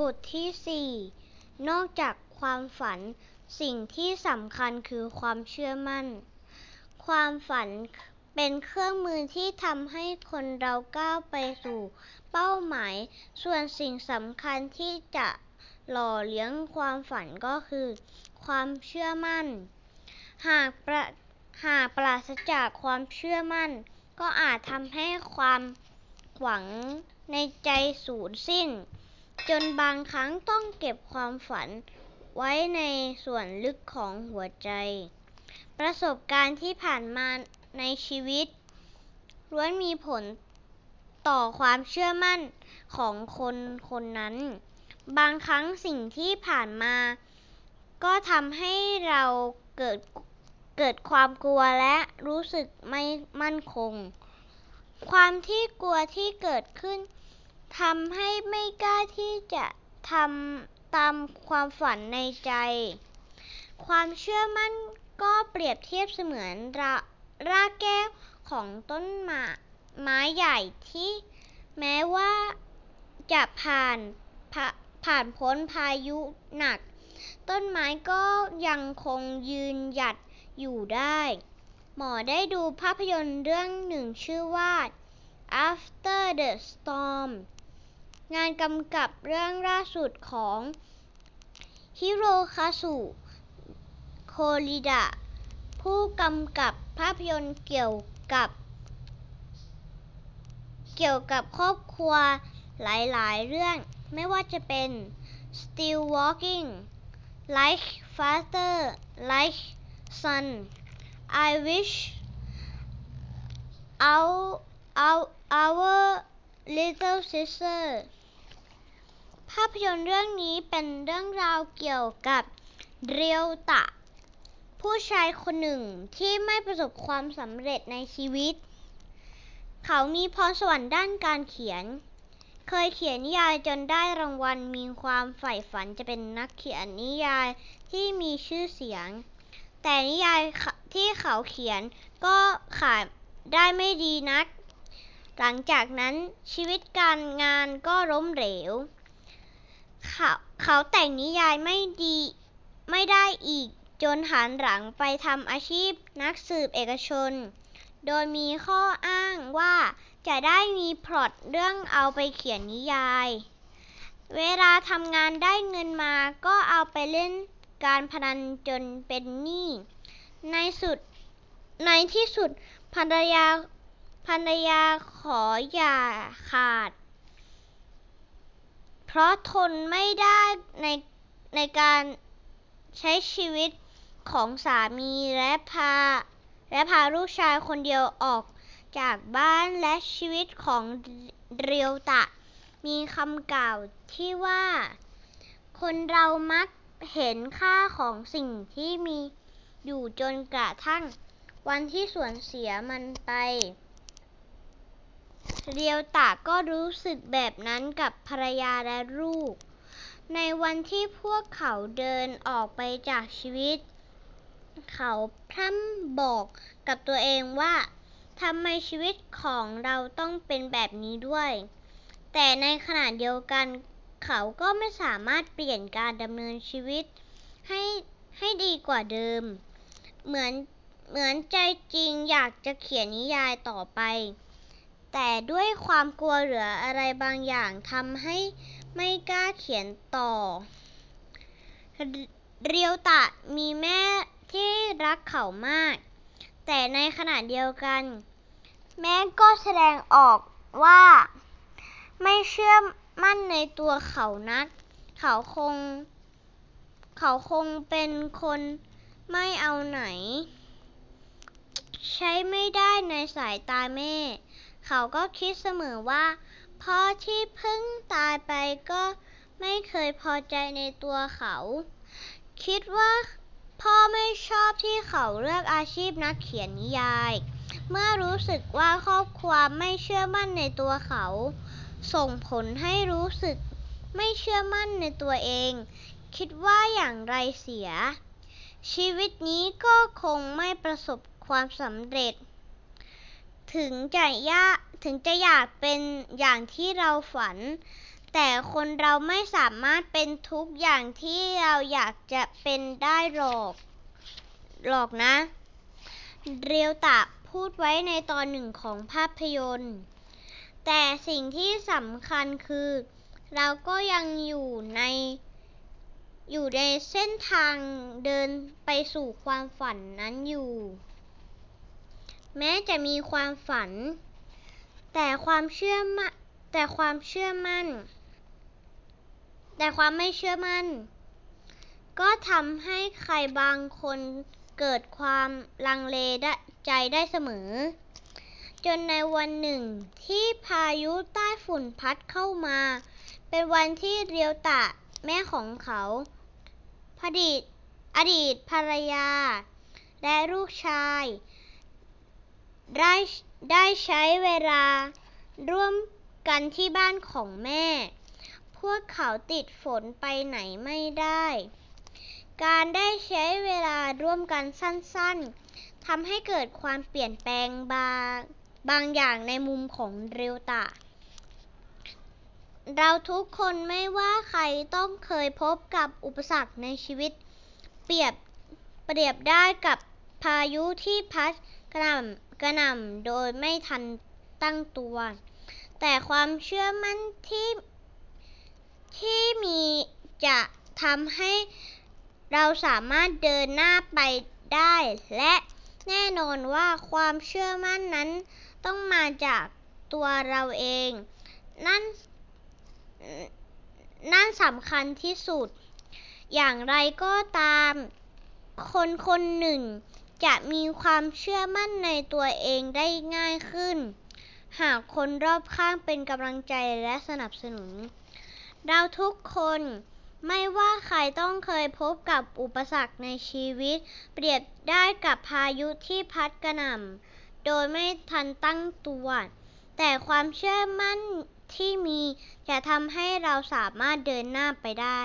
บทที่4นอกจากความฝัน สิ่งที่สำคัญคือความเชื่อมั่น ความฝันเป็นเครื่องมือที่ทำให้คนเราก้าวไปสู่เป้าหมาย ส่วนสิ่งสำคัญที่จะหล่อเลี้ยงความฝันก็คือ ความเชื่อมั่น หากปราหากปราศจากความเชื่อมั่น ก็อาจทำให้ความหวังในใจสูญสิ้น จนบางครั้งต้องเก็บความฝันไว้ในส่วนลึกของหัวใจ ประสบการณ์ที่ผ่านมาในชีวิตล้วนมีผลต่อความเชื่อมั่นของคนคนนั้น บางครั้งสิ่งที่ผ่านมา ก็ทำให้เราเกิดเกิดความกลัวและรู้สึกไม่มั่นคง ความที่กลัวที่เกิดขึ้น ทำให้ไม่กล้าที่จะทำตามความฝันในใจ ความเชื่อมั่นก็เปรียบเทียบเสมือนรากแก้วของต้นไม้ไม้ใหญ่ที่แม้ว่าจะผ่านผ่านพ้นพายุหนัก ต้นไม้ก็ยังคงยืนหยัดอยู่ได้ หมอได้ดูภาพยนตร์เรื่องหนึ่งชื่อว่า After the Storm งานกำกับเรื่องล่าสุดของฮิโรคาสุโคริดะ ผู้กำกับภาพยนตร์เกี่ยวกับ เกี่ยวกับครอบครัวหลายๆ เรื่องไม่ว่าจะเป็น Still Walking Like Father Like Son I Wish Our Our Little Sister าพยนตร์เรื่องนี้เป็นเรื่องราวเกี่ยวกับเรียวตะ ผู้ชายคนหนึ่งที่ไม่ประสบความสำเร็จในชีวิต เขามีพรสวรรค์ด้านการเขียน เคยเขียนนิยายจนได้รางวัลมีความใฝ่ฝันจะเป็นนักเขียนนิยายที่มีชื่อเสียง แต่นิยายที่เขาเขียนก็ขายได้ไม่ดีนัก หลังจากนั้นชีวิตการงานก็ล้มเหลว เขาเขาแต่งนิยายไม่ดีไม่ได้อีก จนหันหลังไปทำอาชีพนักสืบเอกชน โดยมีข้ออ้างว่าจะได้มีพล็อตเรื่องเอาไปเขียนนิยาย เวลาทำงานได้เงินมาก็เอาไปเล่นการพนันจนเป็นหนี้ ในสุด ในที่สุดภรรยาภรรยาขอหย่าขาด ราะทนไม่ได้ในในการใช้ชีวิตของสามีและพา และพาลูกชายคนเดียวออกจากบ้านและชีวิตของเรียวตะ มีคำกล่าวที่ว่า คนเรามักเห็นค่าของสิ่งที่มีอยู่จนกระทั่งวันที่สูญเสียมันไป เรียวตะก็รู้สึกแบบนั้นกับภรรยาและลูก ในวันที่พวกเขาเดินออกไปจากชีวิต เขาพร่ำบอกกับตัวเองว่าทำไมชีวิตของเราต้องเป็นแบบนี้ด้วย แต่ในขณะเดียวกัน เขาก็ไม่สามารถเปลี่ยนการดำเนินชีวิต ให้ให้ดีกว่าเดิม เหมือนเหมือนใจจริงอยากจะเขียนนิยายต่อไป แต่ด้วยความกลัวเหลืออะไรบางอย่างทำให้ไม่กล้าเขียนต่อ เรียวตะมีแม่ที่รักเขามาก แต่ในขณะเดียวกัน แม่ก็แสดงออกว่าไม่เชื่อมั่นในตัวเขานัก เขาคง เขาคงเป็นคนไม่เอาไหน ใช้ไม่ได้ในสายตาแม่ เขาก็คิดเสมอว่า พ่อที่เพิ่งตายไปก็ไม่เคยพอใจในตัวเขา คิดว่าพ่อไม่ชอบที่เขาเลือกอาชีพนักเขียนนิยาย เมื่อรู้สึกว่าครอบครัวไม่เชื่อมั่นในตัวเขา ส่งผลให้รู้สึกไม่เชื่อมั่นในตัวเอง คิดว่าอย่างไรเสีย ชีวิตนี้ก็คงไม่ประสบความสำเร็จ ถึงจะยากถึงจะอยากเป็นอย่างที่เราฝัน แต่คนเราไม่สามารถเป็นทุกอย่างที่เราอยากจะเป็นได้หรอกหรอกนะ เรียวตะพูดไว้ในตอนหนึ่งของภาพยนตร์ แต่สิ่งที่สำคัญคือ เราก็ยังอยู่ใน อยู่ในเส้นทางเดินไปสู่ความฝันนั้นอยู่ แม้จะมีความฝัน แต่ความเชื่อมั่นแต่ความเชื่อมั่น แต่ความไม่เชื่อมั่น ก็ทำให้ใครบางคนเกิดความลังเลใจได้เสมอ จนในวันหนึ่งที่พายุใต้ฝุ่นพัดเข้ามา เป็นวันที่เรียวตะแม่ของเขาพอดีอดีตภรรยา และลูกชาย ได้ได้ใช้เวลาร่วมกันที่บ้านของแม่ พวกเขาติดฝนไปไหนไม่ได้ การได้ใช้เวลาร่วมกันสั้นๆทำให้เกิดความเปลี่ยนแปลงบางบางอย่างในมุมของเรียวตะ เราทุกคนไม่ว่าใครต้องเคยพบกับอุปสรรคในชีวิต เปรียบเปรียบได้กับพายุที่พัดกระหน่ำ กระหน่ำโดยไม่ทันตั้งตัว แต่ความเชื่อมั่นที่ที่มีจะทำให้เราสามารถเดินหน้าไปได้ และแน่นอนว่าความเชื่อมั่นนั้นต้องมาจากตัวเราเอง นั่นนั่นสำคัญที่สุด อย่างไรก็ตาม คนคนหนึ่ง จะมีความเชื่อมั่นในตัวเองได้ง่ายขึ้น หากคนรอบข้างเป็นกำลังใจและสนับสนุน เราทุกคนไม่ว่าใครต้องเคยพบกับอุปสรรคในชีวิต เปรียบได้กับพายุที่พัดกระหน่ำโดยไม่ทันตั้งตัว แต่ความเชื่อมั่นที่มีจะทำให้เราสามารถเดินหน้าไปได้